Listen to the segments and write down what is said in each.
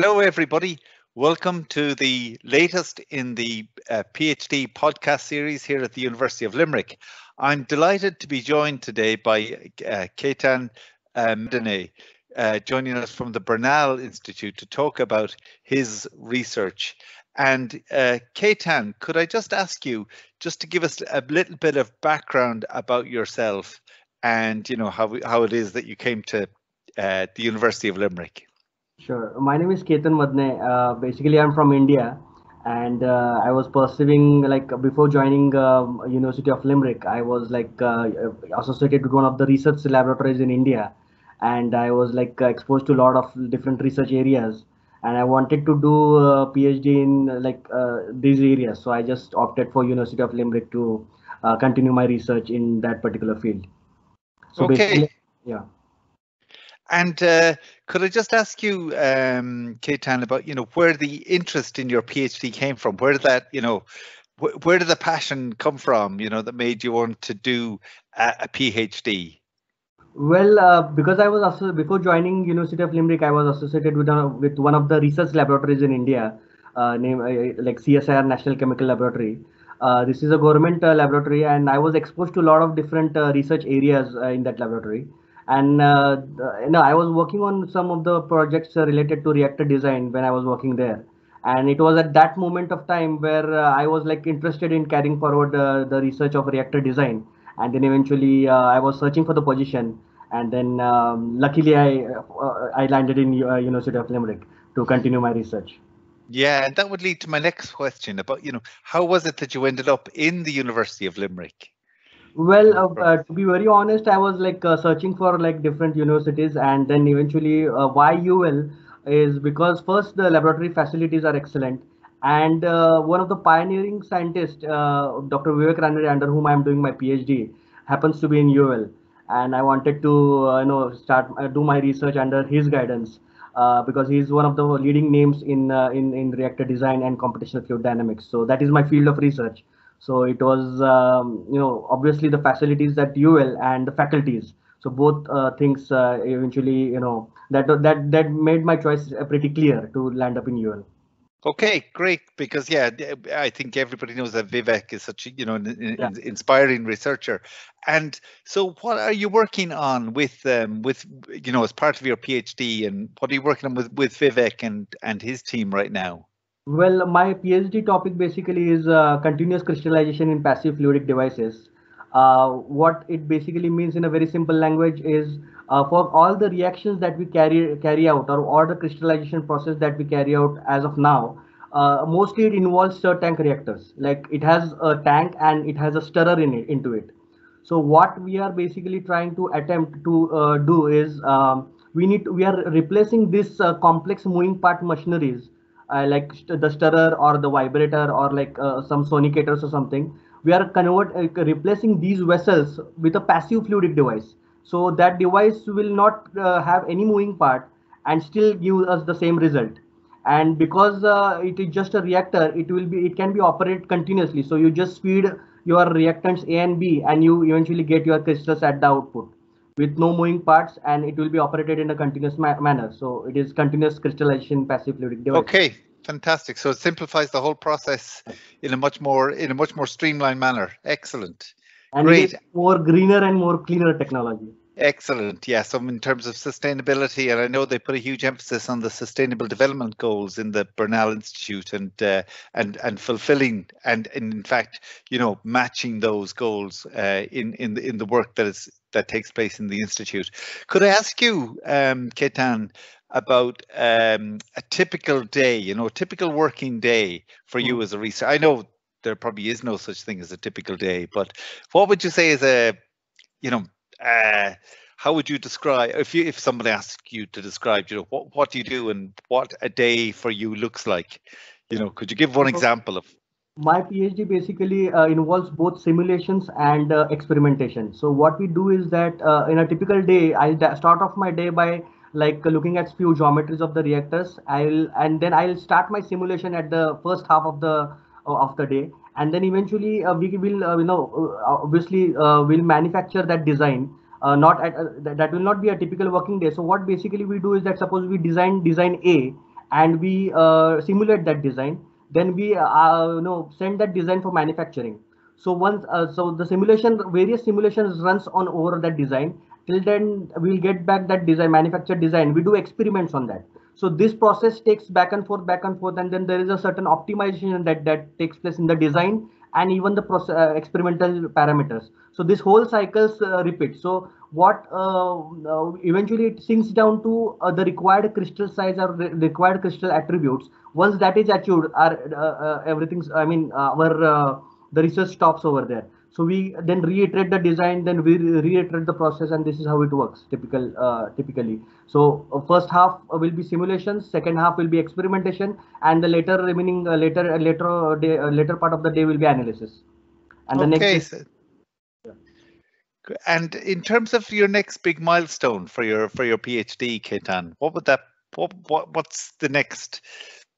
Hello, everybody. Welcome to the latest in the uh, PhD podcast series here at the University of Limerick. I'm delighted to be joined today by uh, Ketan uh, Madane, uh, joining us from the Bernal Institute to talk about his research. And uh, Ketan, could I just ask you just to give us a little bit of background about yourself and you know how how it is that you came to uh, the University of Limerick? Sure. My name is Ketan Madane. Uh, basically, I'm from India, and uh, I was pursuing like before joining um, University of Limerick. I was like uh, associated with one of the research laboratories in India, and I was like exposed to a lot of different research areas. And I wanted to do a PhD in like uh, these areas, so I just opted for University of Limerick to uh, continue my research in that particular field. So okay. yeah. And uh, could I just ask you, um, about you know where the interest in your PhD came from? Where did that you know, wh where did the passion come from? You know that made you want to do a, a PhD. Well, uh, because I was before joining University of Limerick, I was associated with uh, with one of the research laboratories in India, uh, named uh, like CSIR National Chemical Laboratory. Uh, this is a government uh, laboratory, and I was exposed to a lot of different research areas in that laboratory and uh, you know i was working on some of the projects related to reactor design when i was working there. And it was at that moment of time where uh, i was like interested in carrying forward uh, the research of reactor design. And then eventually uh, i was searching for the position. And then um, luckily i uh, i landed in uh, university of limerick to continue my research. Yeah and that would lead to my next question about you know how was it that you ended up in the university of limerick well, uh, uh, to be very honest, I was like uh, searching for like different universities, and then eventually uh, why UL is because first the laboratory facilities are excellent, and uh, one of the pioneering scientists, uh, Dr. Vivek Ranade, under whom I am doing my PhD, happens to be in UL, and I wanted to you know start do my research under his guidance. because he's one of the leading names in in in reactor design and computational fluid dynamics, so that is my field of research. So it was, um, you know, obviously the facilities at UL and the faculties. So both uh, things uh, eventually, you know, that that that made my choice uh, pretty clear to land up in UL. Okay, great. Because yeah, I think everybody knows that Vivek is such a you know an, yeah. inspiring researcher. And so, what are you working on with um with you know as part of your PhD, and what are you working on with with Vivek and and his team right now? Well, my PhD topic basically is uh, continuous crystallization in passive fluidic devices. Uh, what it basically means in a very simple language is uh, for all the reactions that we carry carry out or all the crystallization process that we carry out as of now, uh, mostly it involves stir tank reactors. Like it has a tank and it has a stirrer in it into it. So what we are basically trying to attempt to uh, do is um, we need we are replacing this uh, complex moving part machineries uh, like st the stirrer or the vibrator or like uh, some sonicators or something we are convert uh, replacing these vessels with a passive fluidic device. So that device will not uh, have any moving part and still give us the same result. And because uh, it is just a reactor it will be it can be operated continuously. So you just feed your reactants a and b and you eventually get your crystals at the output with no moving parts and it will be operated in a continuous ma manner. So it is continuous crystallization passive fluidic device. Okay, fantastic. So it simplifies the whole process in a much more in a much more streamlined manner. Excellent. And Great. more greener and more cleaner technology. Excellent. Yeah. So in terms of sustainability, and I know they put a huge emphasis on the sustainable development goals in the Bernal Institute, and uh, and and fulfilling and, and in fact, you know, matching those goals uh, in in the in the work that is that takes place in the institute. Could I ask you, um, Ketan, about um, a typical day? You know, a typical working day for you mm. as a researcher. I know there probably is no such thing as a typical day, but what would you say is a, you know, uh, how would you describe if you if somebody asked you to describe, you know, what what do you do and what a day for you looks like? You know, could you give one example of? My PhD basically uh, involves both simulations and uh, experimentation. So what we do is that uh, in a typical day, I start off my day by like looking at few geometries of the reactors. I'll and then I'll start my simulation at the first half of the uh, of the day, and then eventually uh, we will uh, you know obviously will manufacture that design uh, not at uh, that will not be a typical working day. So what basically we do is that suppose we design design a and we uh, simulate that design then we uh, you know send that design for manufacturing. So once uh, so the simulation various simulations runs on over that design. Till then we'll get back that design manufactured design. We do experiments on that so this process takes back and forth back and forth and then there is a certain optimization that that takes place in the design and even the process, uh, experimental parameters. So this whole cycles uh, repeats so what uh, uh, eventually it sinks down to uh, the required crystal size or re required crystal attributes. Once that is achieved our everything's i mean our the research stops over there so we then reiterate the design then we reiterate the process and this is how it works typical uh, typically so uh, first half will be simulations second half will be experimentation and the later remaining uh, later later day later part of the day will be analysis and okay. the next and in terms of your next big milestone for your for your PhD, Ketan, what would that what, what what's the next,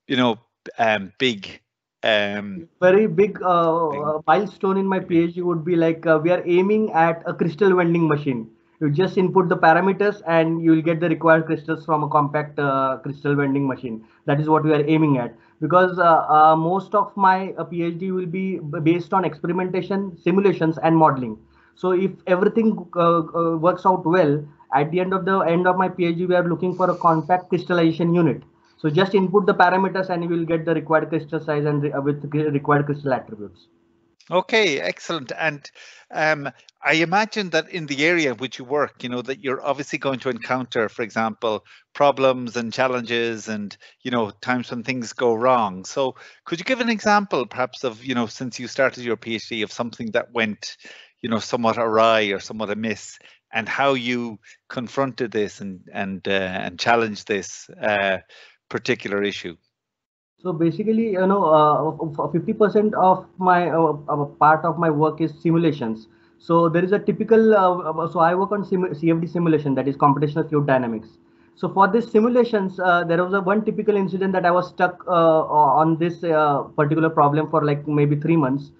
you know, um, big um very big, uh, uh milestone in my phd would be like uh, we are aiming at a crystal vending machine. You just input the parameters and you will get the required crystals from a compact uh, crystal vending machine. That is what we are aiming at. Because uh, uh, most of my phd will be based on experimentation simulations and modeling. So if everything uh, uh, works out well, at the end of the end of my PhD, we are looking for a compact crystallization unit. So just input the parameters and you will get the required crystal size and re uh, with required crystal attributes. Okay, excellent. And um, I imagine that in the area in which you work, you know, that you're obviously going to encounter, for example, problems and challenges and, you know, times when things go wrong. So could you give an example perhaps of, you know, since you started your PhD of something that went, you know, somewhat awry or somewhat amiss, and how you confronted this and and uh, and challenged this uh, particular issue. So basically, you know, 50% uh, of my uh, part of my work is simulations. So there is a typical. Uh, so I work on sim CFD simulation, that is computational fluid dynamics. So for these simulations, uh, there was a one typical incident that I was stuck uh, on this uh, particular problem for like maybe three months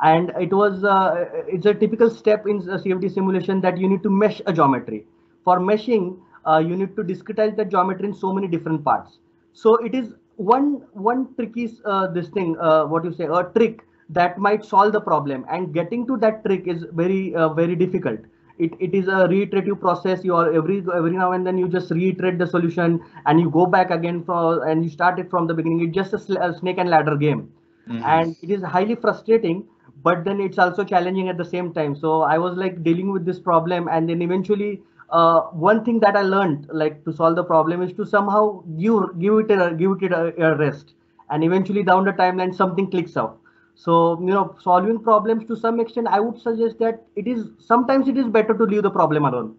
and it was uh, it's a typical step in CFD simulation that you need to mesh a geometry. For meshing, uh, you need to discretize the geometry in so many different parts. So it is one one tricky uh, this thing uh, what you say a trick that might solve the problem. And getting to that trick is very uh, very difficult. It, it is a reiterative process. You are every every now and then you just reiterate the solution and you go back again for and you start it from the beginning. It's just a, a snake and ladder game. Mm -hmm. and it is highly frustrating but then it's also challenging at the same time. So i was like dealing with this problem and then eventually uh, one thing that i learned like to solve the problem is to somehow give give it a give it a, a rest. And eventually down the timeline something clicks out. So you know solving problems to some extent i would suggest that it is sometimes it is better to leave the problem alone.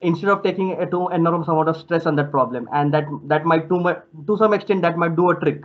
Instead of taking a to enormous amount of stress on that problem. And that that might to to some extent that might do a trick.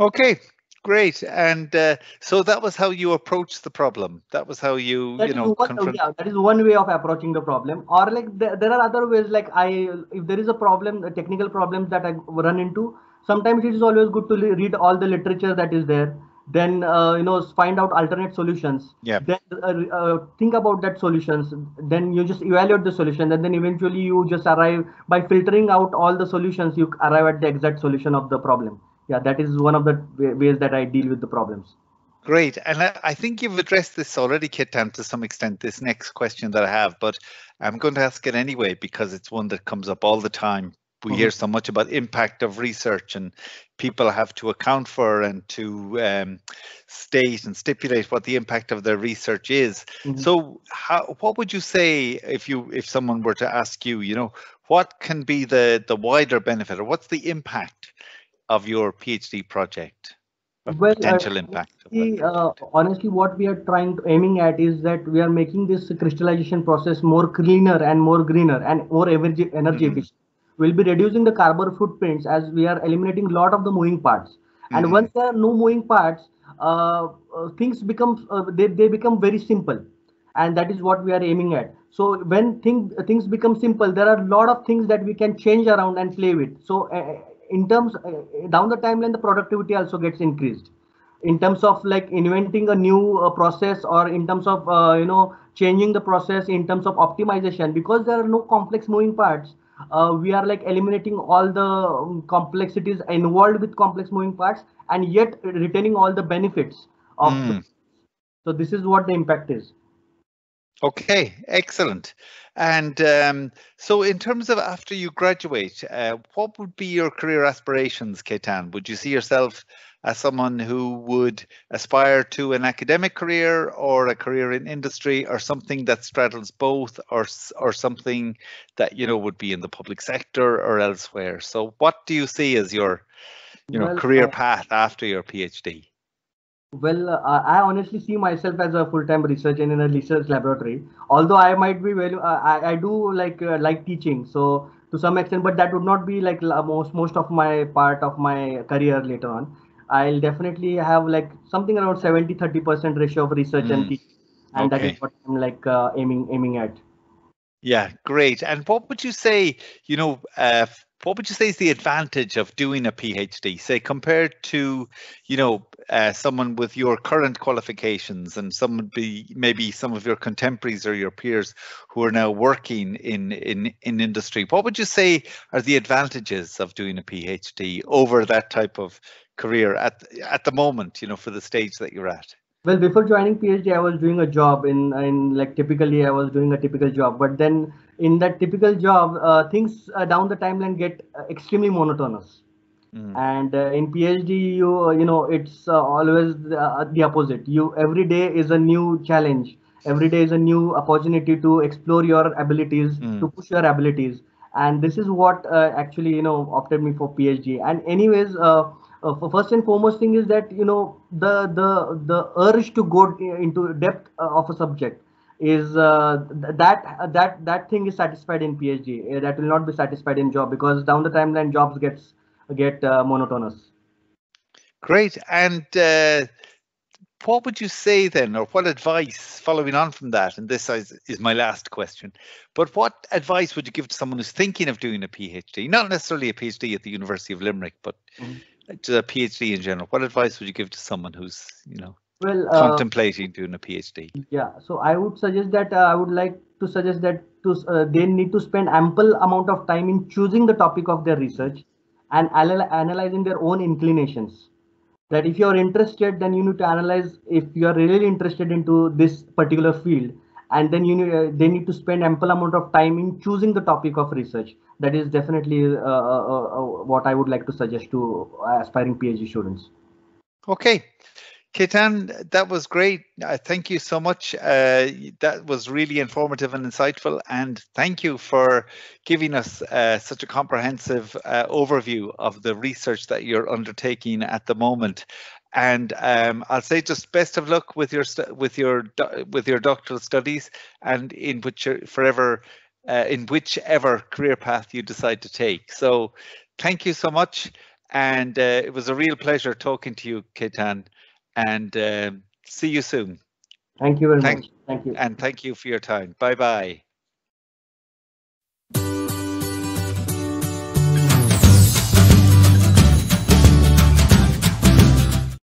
Okay Great, and uh, so that was how you approached the problem. That was how you, that you know, one, confront- yeah, that is one way of approaching the problem. Or like there, there are other ways. Like I, if there is a problem, a technical problem that I run into, sometimes it is always good to read all the literature that is there. Then uh, you know, find out alternate solutions. Yeah. Then uh, uh, think about that solutions. Then you just evaluate the solution, and then eventually you just arrive by filtering out all the solutions. You arrive at the exact solution of the problem yeah, that is one of the ways that I deal with the problems. Great. And I, think you've addressed this already, Ketan, to some extent, this next question that I have, but I'm going to ask it anyway because it's one that comes up all the time. We mm -hmm. hear so much about impact of research and people have to account for and to um, state and stipulate what the impact of their research is. Mm -hmm. So how, what would you say if you if someone were to ask you, you know, what can be the the wider benefit or what's the impact of your PhD project? Well, potential uh, impact. Uh, honestly, what we are trying to aiming at is that we are making this crystallization process more cleaner and more greener and more energy, energy mm -hmm. efficient. We'll be reducing the carbon footprints as we are eliminating a lot of the moving parts. Mm -hmm. And once there are no moving parts, uh, uh, things become uh, they, they become very simple and that is what we are aiming at so when thing, things become simple there are a lot of things that we can change around and play with so uh, in terms uh, down the timeline the productivity also gets increased in terms of like inventing a new uh, process or in terms of uh, you know changing the process in terms of optimization because there are no complex moving parts uh, we are like eliminating all the um, complexities involved with complex moving parts and yet retaining all the benefits of mm. the, so this is what the impact is okay excellent. And um, so in terms of after you graduate uh, what would be your career aspirations ketan? Would you see yourself as someone who would aspire to an academic career or a career in industry or something that straddles both or or something that you know would be in the public sector or elsewhere? So what do you see as your you know well, career uh, path after your phd well uh, i honestly see myself as a full-time researcher in a research laboratory although i might be very uh, I, I do like uh, like teaching so to some extent but that would not be like most most of my part of my career later on I'll definitely have like something around 70 30% ratio of research mm. and teaching. And okay. that is what I'm like uh, aiming aiming at. Yeah, great. And what would you say, you know, uh, what would you say is the advantage of doing a PhD, say compared to, you know, uh, someone with your current qualifications and some would be maybe some of your contemporaries or your peers who are now working in in in industry. What would you say are the advantages of doing a PhD over that type of career at at the moment you know for the stage that you're at? Well before joining phd i was doing a job in in like typically i was doing a typical job. But then in that typical job uh, things uh, down the timeline get uh, extremely monotonous mm. and uh, in phd you you know it's uh, always the, the opposite. You every day is a new challenge. Every day is a new opportunity to explore your abilities mm. to push your abilities. And this is what uh, actually you know opted me for phd and anyways uh, first and foremost thing is that you know the the the urge to go into depth uh, of a subject is uh, that that that thing is satisfied in phd uh, that will not be satisfied in job because down the timeline jobs gets get uh, monotonous. Great. And uh, what would you say then, or what advice, following on from that, and this is, is, my last question, but what advice would you give to someone who's thinking of doing a PhD? Not necessarily a PhD at the University of Limerick, but mm-hmm. to a PhD in general, what advice would you give to someone who's, you know, well, uh, contemplating doing a PhD? Yeah, so I would suggest that uh, I would like to suggest that to uh, they need to spend ample amount of time in choosing the topic of their research and analyzing their own inclinations. That if you're interested, then you need to analyze if you are really interested into this particular field. And then you need, uh, they need to spend ample amount of time in choosing the topic of research. That is definitely uh, uh, uh, uh what i would like to suggest to aspiring phd students. Okay Ketan, that was great. Uh, thank you so much. Uh, that was really informative and insightful. And thank you for giving us uh, such a comprehensive overview of the research that you're undertaking at the moment and um, I'll say just best of luck with your with your with your doctoral studies and in which forever uh, in whichever career path you decide to take. So, thank you so much, and uh, it was a real pleasure talking to you, Ketan, and uh, see you soon. Thank you very thank, much. Thank you, and thank you for your time. Bye bye.